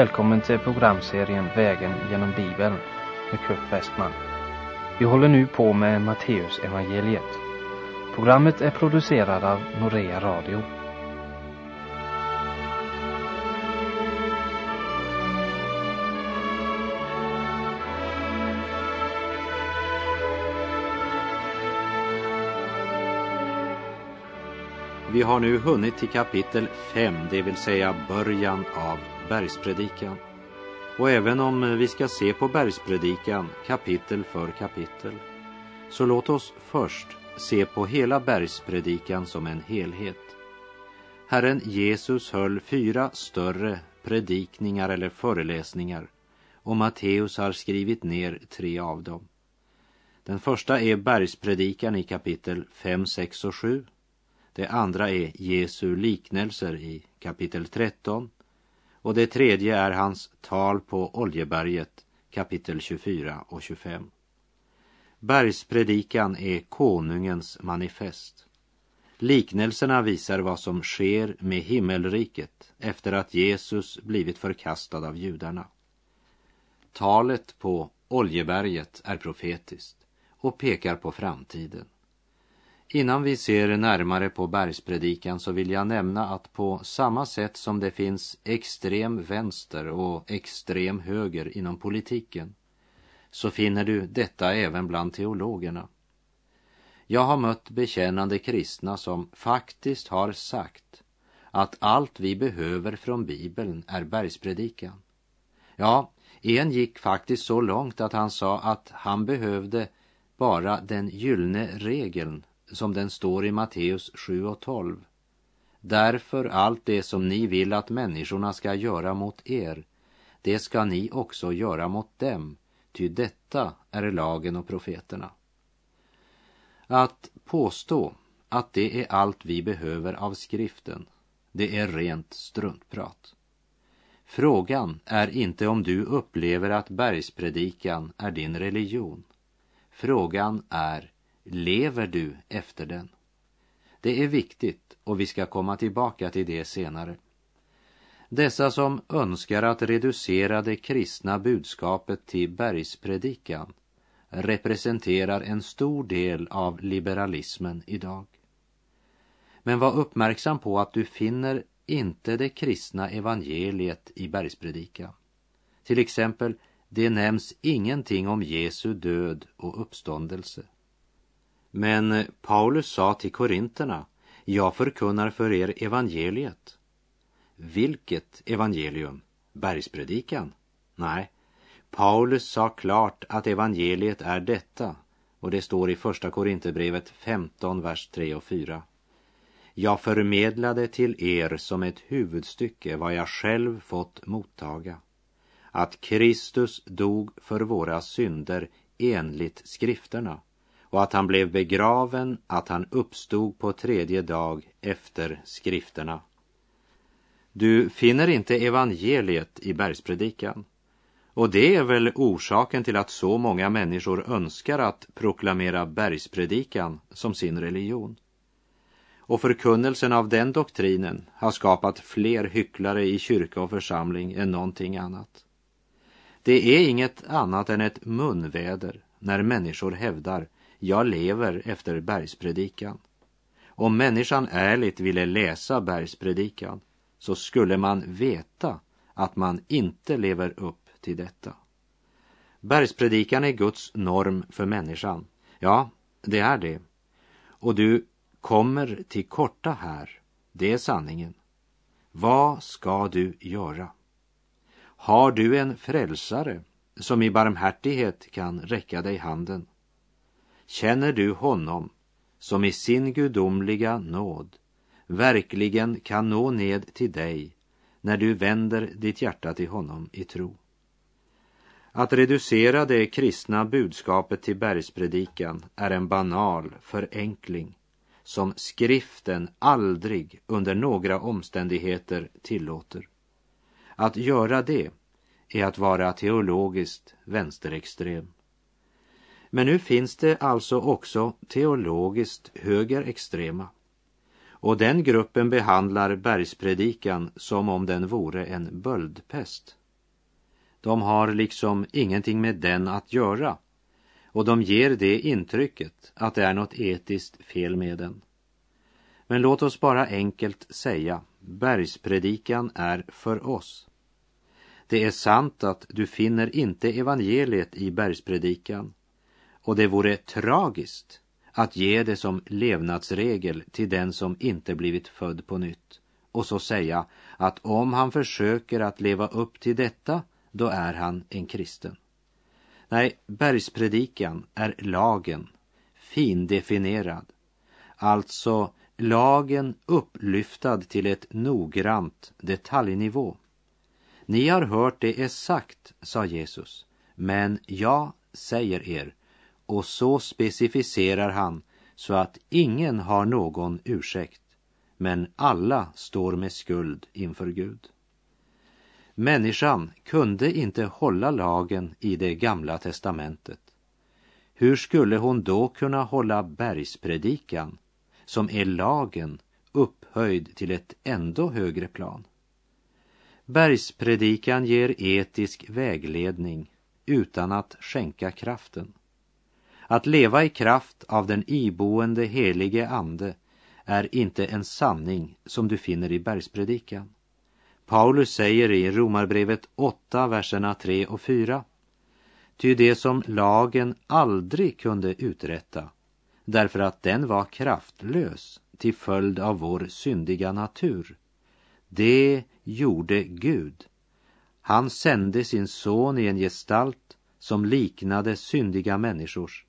välkommen till programserien Vägen genom Bibeln med Kurt Westman. Vi håller nu på med Matteus evangeliet. Programmet är producerat av Norea Radio. Vi har nu hunnit till kapitel 5, det vill säga början av bergspredikan. Och även om vi ska se på bergspredikan kapitel för kapitel, så låt oss först se på hela bergspredikan som en helhet. Herren Jesus höll fyra större predikningar eller föreläsningar och Matteus har skrivit ner tre av dem. Den första är bergspredikan i kapitel 5, 6 och 7 det andra är Jesu liknelser i kapitel 13 och det tredje är hans tal på Oljeberget kapitel 24 och 25. Bergspredikan är konungens manifest. Liknelserna visar vad som sker med himmelriket efter att Jesus blivit förkastad av judarna. Talet på Oljeberget är profetiskt och pekar på framtiden. Innan vi ser närmare på bergspredikan så vill jag nämna att på samma sätt som det finns extrem vänster och extrem höger inom politiken så finner du detta även bland teologerna. Jag har mött bekännande kristna som faktiskt har sagt att allt vi behöver från Bibeln är bergspredikan. Ja, en gick faktiskt så långt att han sa att han behövde bara den gyllene regeln som den står i Matteus 7 och 12. Därför allt det som ni vill att människorna ska göra mot er, det ska ni också göra mot dem, ty detta är lagen och profeterna. Att påstå att det är allt vi behöver av skriften, det är rent struntprat. Frågan är inte om du upplever att bergspredikan är din religion. Frågan är Lever du efter den? Det är viktigt och vi ska komma tillbaka till det senare. Dessa som önskar att reducera det kristna budskapet till bergspredikan representerar en stor del av liberalismen idag. Men var uppmärksam på att du finner inte det kristna evangeliet i bergspredikan. Till exempel, det nämns ingenting om Jesu död och uppståndelse. Men Paulus sa till korinterna, jag förkunnar för er evangeliet. Vilket evangelium? Bergspredikan? Nej, Paulus sa klart att evangeliet är detta och det står i första Korinthierbrevet 15, vers 3 och 4. Jag förmedlade till er som ett huvudstycke vad jag själv fått mottaga. Att Kristus dog för våra synder enligt skrifterna och att han blev begraven, att han uppstod på tredje dag efter skrifterna. Du finner inte evangeliet i bergspredikan. Och det är väl orsaken till att så många människor önskar att proklamera bergspredikan som sin religion. Och förkunnelsen av den doktrinen har skapat fler hycklare i kyrka och församling än någonting annat. Det är inget annat än ett munväder när människor hävdar jag lever efter bergspredikan. Om människan ärligt ville läsa bergspredikan så skulle man veta att man inte lever upp till detta. Bergspredikan är Guds norm för människan. Ja, det är det. Och du kommer till korta här. Det är sanningen. Vad ska du göra? Har du en frälsare som i barmhärtighet kan räcka dig handen? Känner du honom som i sin gudomliga nåd verkligen kan nå ned till dig när du vänder ditt hjärta till honom i tro? Att reducera det kristna budskapet till bergspredikan är en banal förenkling som skriften aldrig under några omständigheter tillåter. Att göra det är att vara teologiskt vänsterextrem. Men nu finns det alltså också teologiskt högerextrema. Och den gruppen behandlar bergspredikan som om den vore en böldpest. De har liksom ingenting med den att göra och de ger det intrycket att det är något etiskt fel med den. Men låt oss bara enkelt säga, bergspredikan är för oss. Det är sant att du finner inte evangeliet i bergspredikan och det vore tragiskt att ge det som levnadsregel till den som inte blivit född på nytt och så säga att om han försöker att leva upp till detta, då är han en kristen. Nej, bergspredikan är lagen, findefinierad. Alltså lagen upplyftad till ett noggrant detaljnivå. Ni har hört det är sagt, sa Jesus, men jag säger er, och så specificerar han så att ingen har någon ursäkt, men alla står med skuld inför Gud. Människan kunde inte hålla lagen i det gamla testamentet. Hur skulle hon då kunna hålla bergspredikan, som är lagen, upphöjd till ett ändå högre plan? Bergspredikan ger etisk vägledning utan att skänka kraften. Att leva i kraft av den iboende helige ande är inte en sanning som du finner i bergspredikan. Paulus säger i Romarbrevet 8, verserna 3 och 4. Ty det som lagen aldrig kunde uträtta, därför att den var kraftlös till följd av vår syndiga natur, det gjorde Gud. Han sände sin son i en gestalt som liknade syndiga människors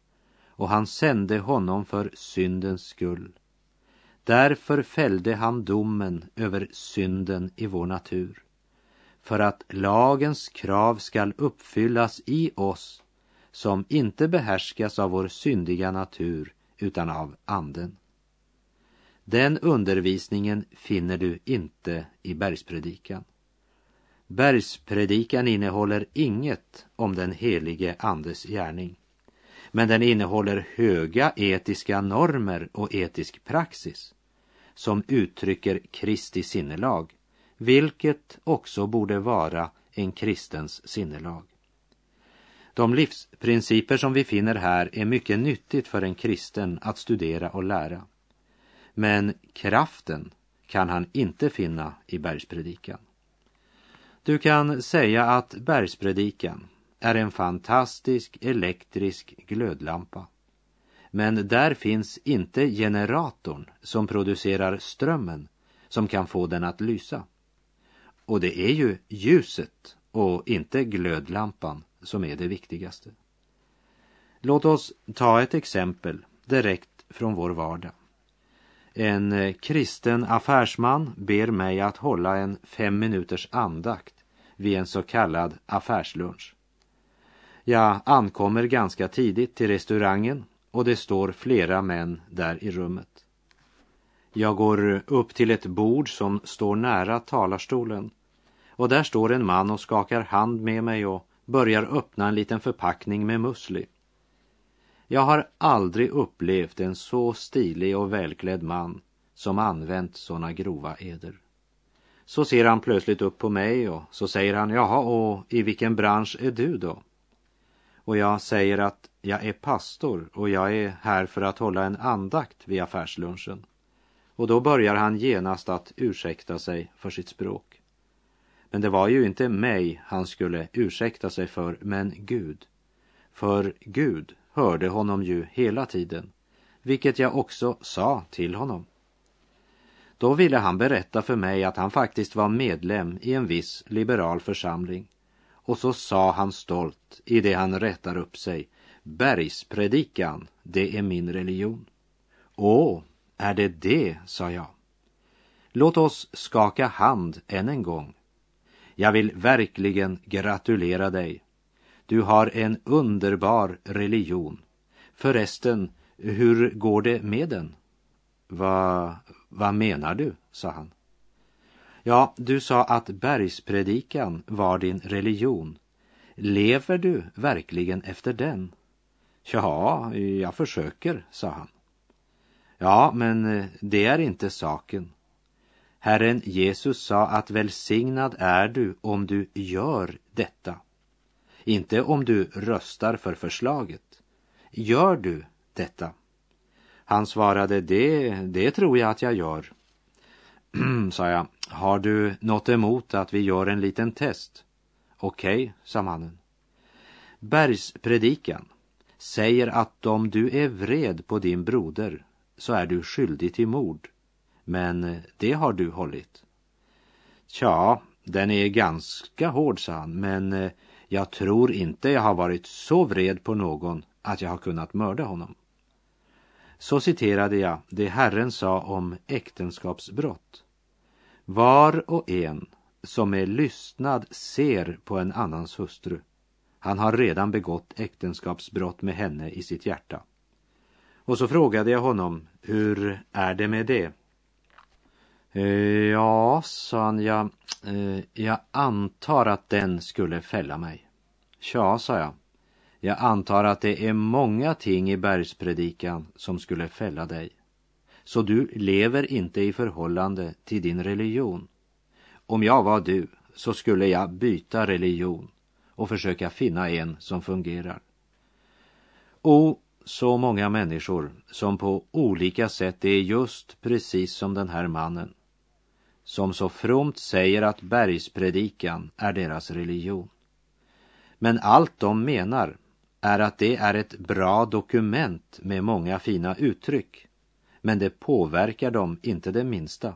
och han sände honom för syndens skull. Därför fällde han domen över synden i vår natur för att lagens krav skall uppfyllas i oss som inte behärskas av vår syndiga natur utan av anden. Den undervisningen finner du inte i bergspredikan. Bergspredikan innehåller inget om den helige Andes gärning. Men den innehåller höga etiska normer och etisk praxis som uttrycker Kristi sinnelag, vilket också borde vara en kristens sinnelag. De livsprinciper som vi finner här är mycket nyttigt för en kristen att studera och lära. Men kraften kan han inte finna i bergspredikan. Du kan säga att bergspredikan är en fantastisk elektrisk glödlampa. Men där finns inte generatorn som producerar strömmen som kan få den att lysa. Och det är ju ljuset och inte glödlampan som är det viktigaste. Låt oss ta ett exempel direkt från vår vardag. En kristen affärsman ber mig att hålla en fem minuters andakt vid en så kallad affärslunch. Jag ankommer ganska tidigt till restaurangen och det står flera män där i rummet. Jag går upp till ett bord som står nära talarstolen och där står en man och skakar hand med mig och börjar öppna en liten förpackning med musli. Jag har aldrig upplevt en så stilig och välklädd man som använt sådana grova eder. Så ser han plötsligt upp på mig och så säger han, jaha, och i vilken bransch är du då? Och jag säger att jag är pastor och jag är här för att hålla en andakt vid affärslunchen. Och då börjar han genast att ursäkta sig för sitt språk. Men det var ju inte mig han skulle ursäkta sig för, men Gud. För Gud hörde honom ju hela tiden, vilket jag också sa till honom. Då ville han berätta för mig att han faktiskt var medlem i en viss liberal församling. Och så sa han stolt i det han rättar upp sig. Bergspredikan, det är min religion. Åh, är det det, sa jag. Låt oss skaka hand än en gång. Jag vill verkligen gratulera dig. Du har en underbar religion. Förresten, hur går det med den? Vad, vad menar du? sa han. Ja, du sa att bergspredikan var din religion. Lever du verkligen efter den? Ja, jag försöker, sa han. Ja, men eh, det är inte saken. Herren Jesus sa att välsignad är du om du gör detta. inte om du röstar för förslaget. Gör du detta? Han svarade, det, det tror jag att jag gör. sa jag, har du något emot att vi gör en liten test? Okej, okay, sa mannen. Bergspredikan säger att om du är vred på din broder så är du skyldig till mord. Men det har du hållit. Tja, den är ganska hård, sa han, men eh, jag tror inte jag har varit så vred på någon att jag har kunnat mörda honom. Så citerade jag det Herren sa om äktenskapsbrott. Var och en som med lyssnad ser på en annans hustru, han har redan begått äktenskapsbrott med henne i sitt hjärta. Och så frågade jag honom, hur är det med det? Eh, ja, sa han, jag, eh, jag antar att den skulle fälla mig. Tja, sa jag. Jag antar att det är många ting i bergspredikan som skulle fälla dig. Så du lever inte i förhållande till din religion. Om jag var du så skulle jag byta religion och försöka finna en som fungerar. Och så många människor som på olika sätt är just precis som den här mannen som så fromt säger att bergspredikan är deras religion. Men allt de menar är att det är ett bra dokument med många fina uttryck, men det påverkar dem inte det minsta.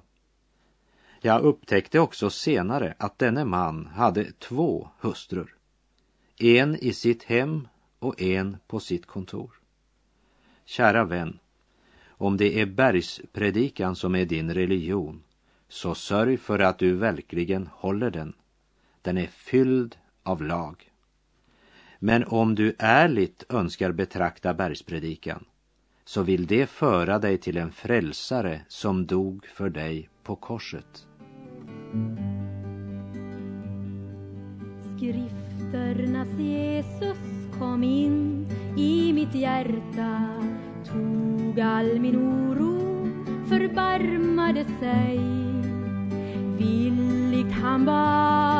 Jag upptäckte också senare att denne man hade två hustrur. En i sitt hem och en på sitt kontor. Kära vän, om det är bergspredikan som är din religion, så sörj för att du verkligen håller den. Den är fylld av lag. Men om du ärligt önskar betrakta bergspredikan så vill det föra dig till en frälsare som dog för dig på korset. Skrifternas Jesus kom in i mitt hjärta tog all min oro, förbarmade sig villigt han bar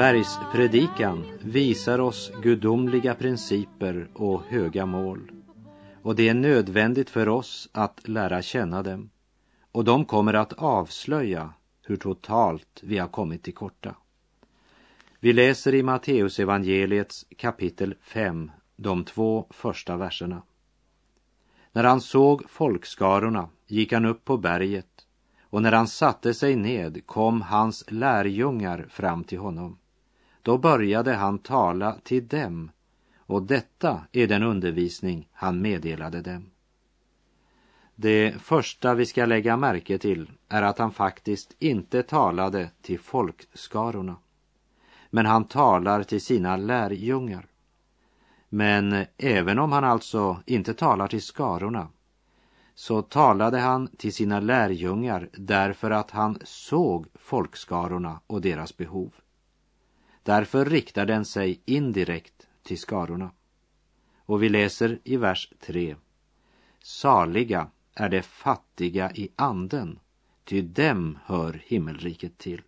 Bergspredikan visar oss gudomliga principer och höga mål. Och det är nödvändigt för oss att lära känna dem. Och de kommer att avslöja hur totalt vi har kommit till korta. Vi läser i Matteusevangeliets kapitel 5, de två första verserna. När han såg folkskarorna gick han upp på berget och när han satte sig ned kom hans lärjungar fram till honom. Då började han tala till dem och detta är den undervisning han meddelade dem. Det första vi ska lägga märke till är att han faktiskt inte talade till folkskarorna men han talar till sina lärjungar. Men även om han alltså inte talar till skarorna så talade han till sina lärjungar därför att han såg folkskarorna och deras behov. Därför riktar den sig indirekt till skarorna. Och vi läser i vers 3. Saliga är de fattiga i anden, ty dem hör himmelriket till.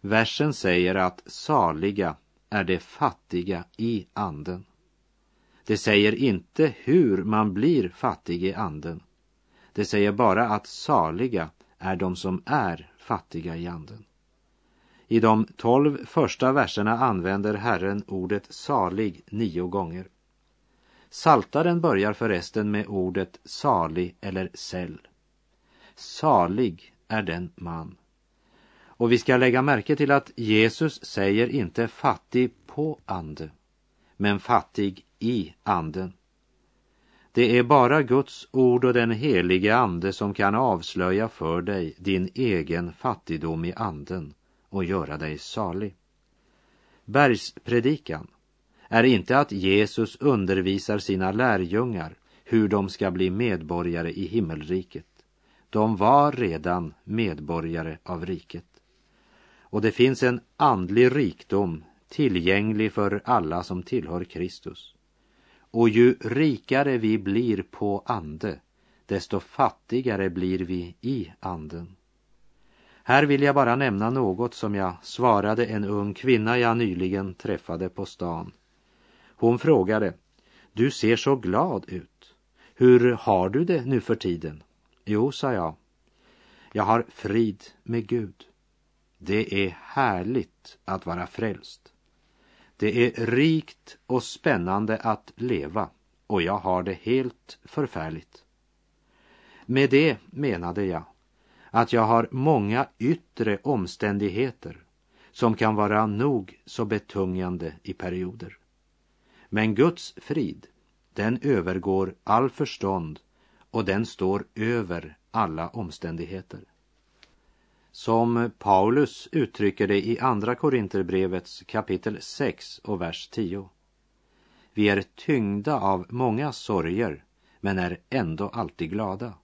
Versen säger att saliga är de fattiga i anden. Det säger inte hur man blir fattig i anden. Det säger bara att saliga är de som är fattiga i anden. I de tolv första verserna använder Herren ordet salig nio gånger. Saltaren börjar förresten med ordet salig eller säll. Salig är den man och vi ska lägga märke till att Jesus säger inte fattig på ande, men fattig i anden. Det är bara Guds ord och den helige ande som kan avslöja för dig din egen fattigdom i anden och göra dig salig. Bergspredikan är inte att Jesus undervisar sina lärjungar hur de ska bli medborgare i himmelriket. De var redan medborgare av riket och det finns en andlig rikdom tillgänglig för alla som tillhör Kristus. och ju rikare vi blir på ande, desto fattigare blir vi i anden. Här vill jag bara nämna något som jag svarade en ung kvinna jag nyligen träffade på stan. Hon frågade, du ser så glad ut. Hur har du det nu för tiden? Jo, sa jag. Jag har frid med Gud. Det är härligt att vara frälst. Det är rikt och spännande att leva och jag har det helt förfärligt. Med det menade jag att jag har många yttre omständigheter som kan vara nog så betungande i perioder. Men Guds frid, den övergår all förstånd och den står över alla omständigheter. Som Paulus uttrycker det i Andra Korinterbrevets kapitel 6 och vers 10. Vi är tyngda av många sorger men är ändå alltid glada.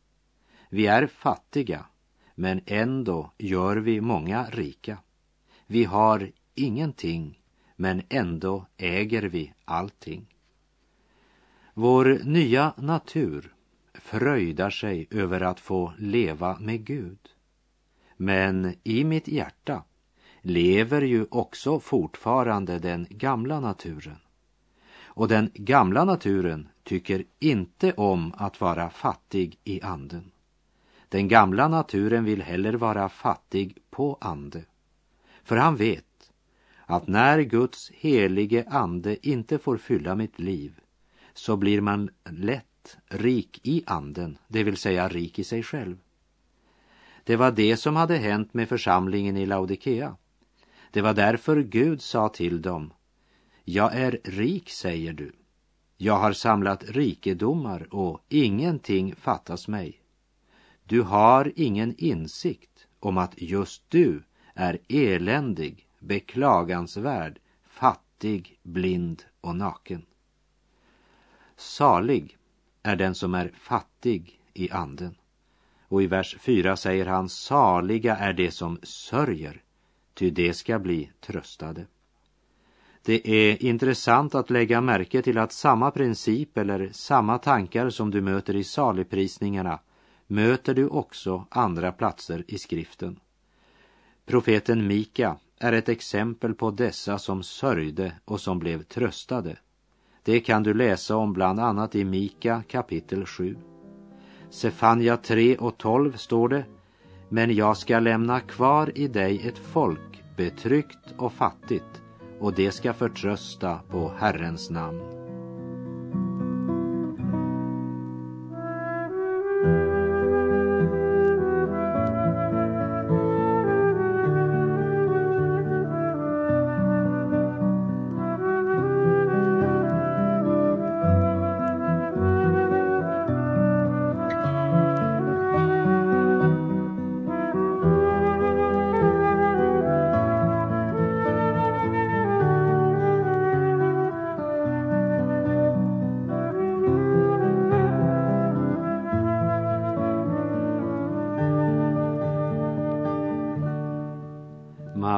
Vi är fattiga men ändå gör vi många rika. Vi har ingenting men ändå äger vi allting. Vår nya natur fröjdar sig över att få leva med Gud. Men i mitt hjärta lever ju också fortfarande den gamla naturen. Och den gamla naturen tycker inte om att vara fattig i anden. Den gamla naturen vill heller vara fattig på ande. För han vet att när Guds helige ande inte får fylla mitt liv så blir man lätt rik i anden, det vill säga rik i sig själv. Det var det som hade hänt med församlingen i Laodikea. Det var därför Gud sa till dem, jag är rik, säger du. Jag har samlat rikedomar och ingenting fattas mig. Du har ingen insikt om att just du är eländig, beklagansvärd, fattig, blind och naken. Salig är den som är fattig i anden. Och i vers 4 säger han, saliga är de som sörjer, ty de ska bli tröstade. Det är intressant att lägga märke till att samma princip eller samma tankar som du möter i saligprisningarna möter du också andra platser i skriften. Profeten Mika är ett exempel på dessa som sörjde och som blev tröstade. Det kan du läsa om bland annat i Mika kapitel 7. Sefania 3 och 12 står det Men jag ska lämna kvar i dig ett folk betryckt och fattigt och det ska förtrösta på Herrens namn.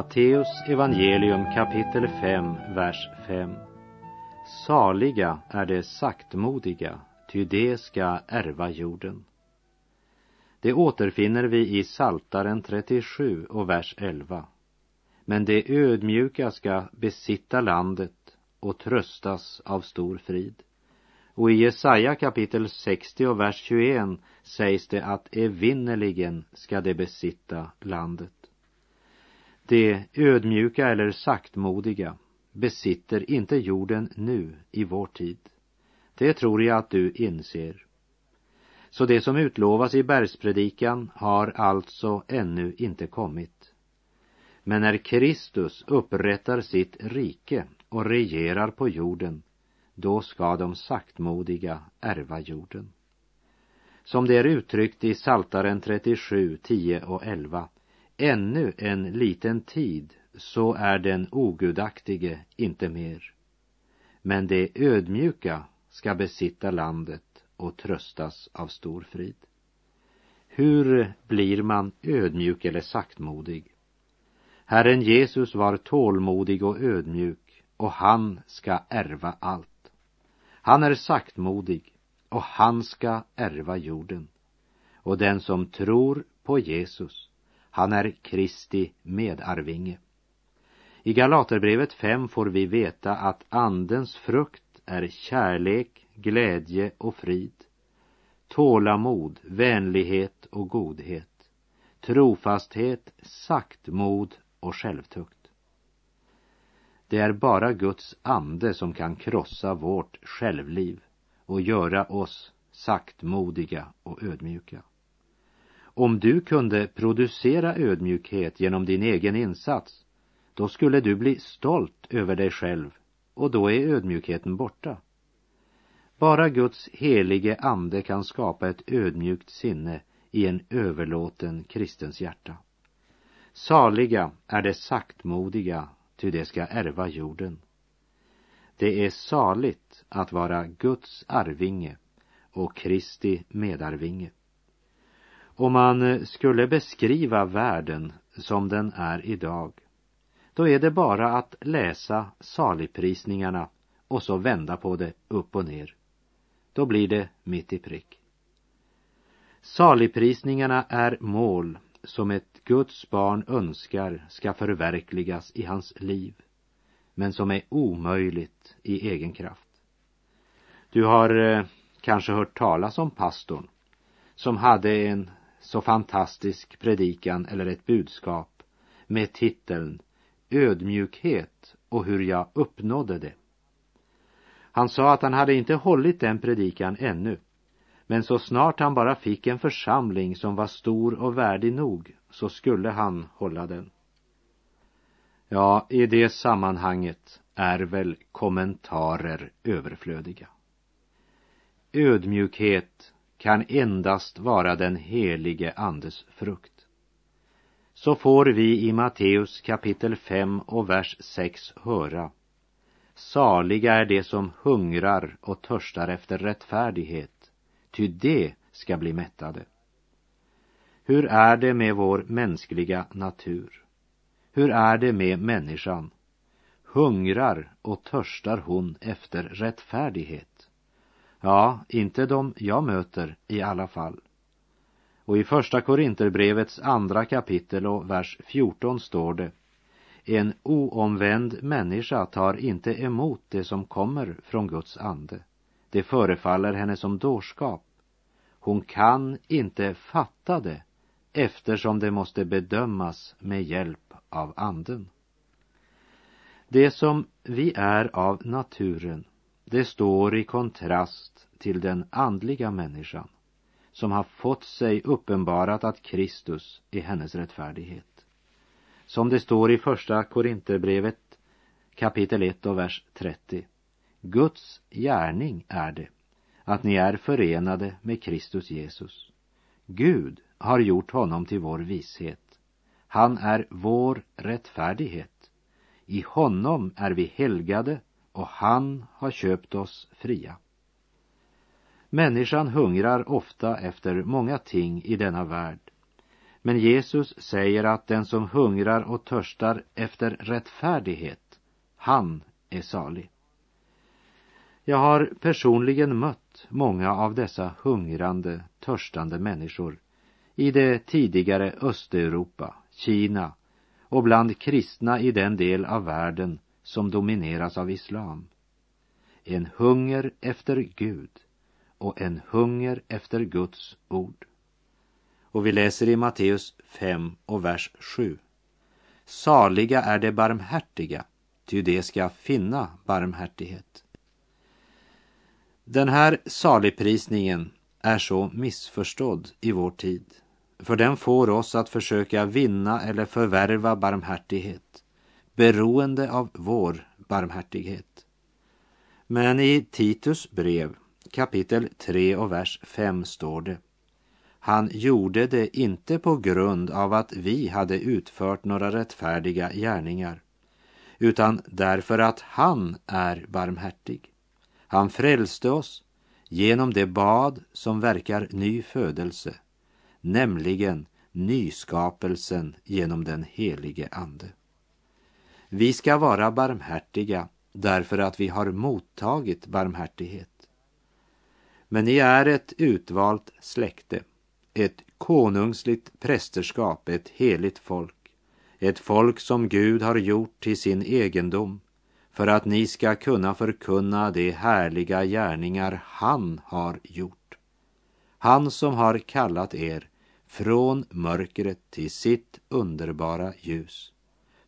Matteus evangelium kapitel 5, vers 5. Saliga är de saktmodiga, ty de ska ärva jorden. Det återfinner vi i Saltaren 37 och vers 11. Men de ödmjuka ska besitta landet och tröstas av stor frid. Och i Jesaja kapitel 60 och vers 21 sägs det att evinnerligen ska de besitta landet. De ödmjuka eller saktmodiga besitter inte jorden nu i vår tid. Det tror jag att du inser. Så det som utlovas i bergspredikan har alltså ännu inte kommit. Men när Kristus upprättar sitt rike och regerar på jorden, då ska de saktmodiga ärva jorden. Som det är uttryckt i Saltaren 37, 10 och 11 ännu en liten tid så är den ogudaktige inte mer. Men de ödmjuka ska besitta landet och tröstas av stor frid. Hur blir man ödmjuk eller saktmodig? Herren Jesus var tålmodig och ödmjuk och han ska ärva allt. Han är saktmodig och han ska ärva jorden. Och den som tror på Jesus, han är Kristi medarvinge. I Galaterbrevet 5 får vi veta att Andens frukt är kärlek, glädje och frid, tålamod, vänlighet och godhet, trofasthet, saktmod och självtukt. Det är bara Guds ande som kan krossa vårt självliv och göra oss saktmodiga och ödmjuka. Om du kunde producera ödmjukhet genom din egen insats, då skulle du bli stolt över dig själv och då är ödmjukheten borta. Bara Guds helige ande kan skapa ett ödmjukt sinne i en överlåten kristens hjärta. Saliga är det saktmodiga, ty det ska ärva jorden. Det är saligt att vara Guds arvinge och Kristi medarvinge. Om man eh, skulle beskriva världen som den är idag, då är det bara att läsa saligprisningarna och så vända på det upp och ner. Då blir det mitt i prick. Saligprisningarna är mål som ett Guds barn önskar ska förverkligas i hans liv, men som är omöjligt i egen kraft. Du har eh, kanske hört talas om pastorn som hade en så fantastisk predikan eller ett budskap med titeln Ödmjukhet och hur jag uppnådde det. Han sa att han hade inte hållit den predikan ännu, men så snart han bara fick en församling som var stor och värdig nog så skulle han hålla den. Ja, i det sammanhanget är väl kommentarer överflödiga. Ödmjukhet kan endast vara den helige Andes frukt. Så får vi i Matteus kapitel 5 och vers 6 höra Saliga är de som hungrar och törstar efter rättfärdighet, ty de ska bli mättade. Hur är det med vår mänskliga natur? Hur är det med människan? Hungrar och törstar hon efter rättfärdighet? Ja, inte de jag möter i alla fall. Och i första Korinterbrevets andra kapitel och vers 14 står det en oomvänd människa tar inte emot det som kommer från Guds ande. Det förefaller henne som dårskap. Hon kan inte fatta det eftersom det måste bedömas med hjälp av anden. Det som vi är av naturen, det står i kontrast till den andliga människan som har fått sig uppenbarat att Kristus är hennes rättfärdighet. Som det står i första Korinthierbrevet kapitel 1 och vers 30. Guds gärning är det att ni är förenade med Kristus Jesus. Gud har gjort honom till vår vishet. Han är vår rättfärdighet. I honom är vi helgade och han har köpt oss fria. Människan hungrar ofta efter många ting i denna värld men Jesus säger att den som hungrar och törstar efter rättfärdighet, han är salig. Jag har personligen mött många av dessa hungrande, törstande människor i det tidigare Östeuropa, Kina och bland kristna i den del av världen som domineras av islam. En hunger efter Gud och en hunger efter Guds ord. Och vi läser i Matteus 5 och vers 7. Saliga är de barmhärtiga, ty de ska finna barmhärtighet. Den här saligprisningen är så missförstådd i vår tid, för den får oss att försöka vinna eller förvärva barmhärtighet, beroende av vår barmhärtighet. Men i Titus brev kapitel 3 och vers 5 står det han gjorde det inte på grund av att vi hade utfört några rättfärdiga gärningar, utan därför att han är barmhärtig. Han frälste oss genom det bad som verkar ny födelse, nämligen nyskapelsen genom den helige Ande. Vi ska vara barmhärtiga därför att vi har mottagit barmhärtighet. Men ni är ett utvalt släkte, ett konungsligt prästerskap, ett heligt folk, ett folk som Gud har gjort till sin egendom för att ni ska kunna förkunna de härliga gärningar han har gjort. Han som har kallat er från mörkret till sitt underbara ljus.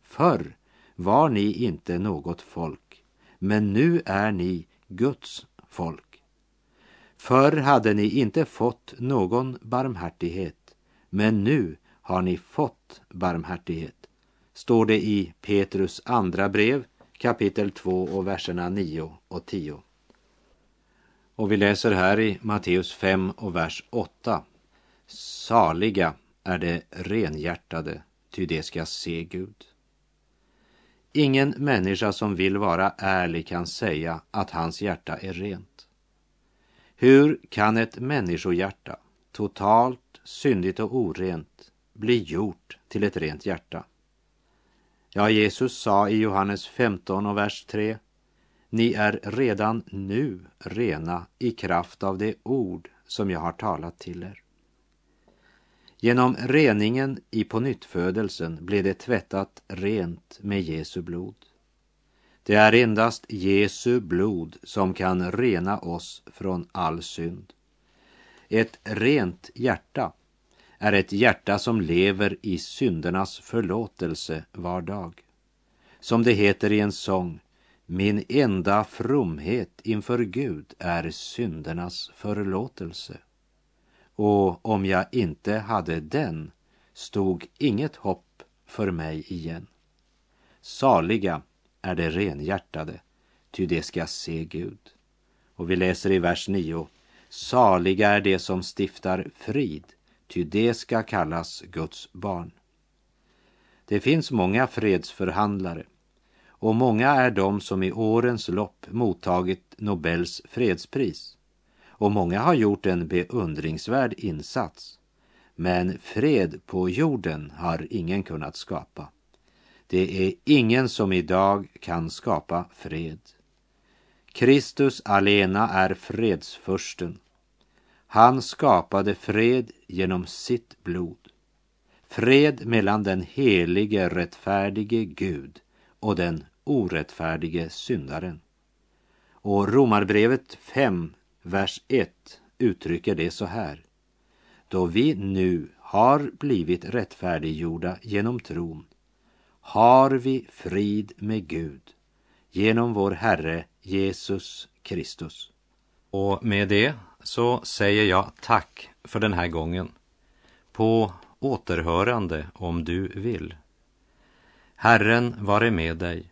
Förr var ni inte något folk, men nu är ni Guds folk. Förr hade ni inte fått någon barmhärtighet, men nu har ni fått barmhärtighet, står det i Petrus andra brev kapitel 2 och verserna 9 och 10. Och vi läser här i Matteus 5 och vers 8. Saliga är de renhjärtade, ty de ska se Gud. Ingen människa som vill vara ärlig kan säga att hans hjärta är rent. Hur kan ett människohjärta, totalt syndigt och orent, bli gjort till ett rent hjärta? Ja, Jesus sa i Johannes 15 och vers 3 Ni är redan nu rena i kraft av det ord som jag har talat till er. Genom reningen i pånyttfödelsen blev det tvättat rent med Jesu blod. Det är endast Jesu blod som kan rena oss från all synd. Ett rent hjärta är ett hjärta som lever i syndernas förlåtelse var dag. Som det heter i en sång, min enda fromhet inför Gud är syndernas förlåtelse. Och om jag inte hade den stod inget hopp för mig igen. Saliga är de renhjärtade, ty de ska se Gud. Och vi läser i vers 9. Saliga är de som stiftar frid, ty det ska kallas Guds barn. Det finns många fredsförhandlare och många är de som i årens lopp mottagit Nobels fredspris. Och många har gjort en beundringsvärd insats. Men fred på jorden har ingen kunnat skapa. Det är ingen som idag kan skapa fred. Kristus alena är fredsfursten han skapade fred genom sitt blod. Fred mellan den helige rättfärdige Gud och den orättfärdige syndaren. Och Romarbrevet 5, vers 1 uttrycker det så här. Då vi nu har blivit rättfärdiggjorda genom tron har vi frid med Gud genom vår Herre Jesus Kristus. Och med det så säger jag tack för den här gången. På återhörande om du vill. Herren vare med dig.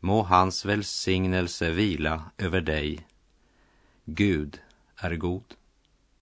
Må hans välsignelse vila över dig. Gud är god.